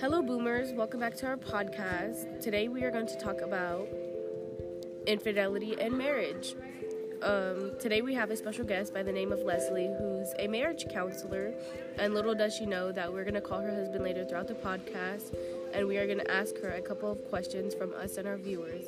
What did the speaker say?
Hello, boomers. Welcome back to our podcast. Today, we are going to talk about infidelity and marriage. Um, today, we have a special guest by the name of Leslie, who's a marriage counselor. And little does she know that we're going to call her husband later throughout the podcast, and we are going to ask her a couple of questions from us and our viewers.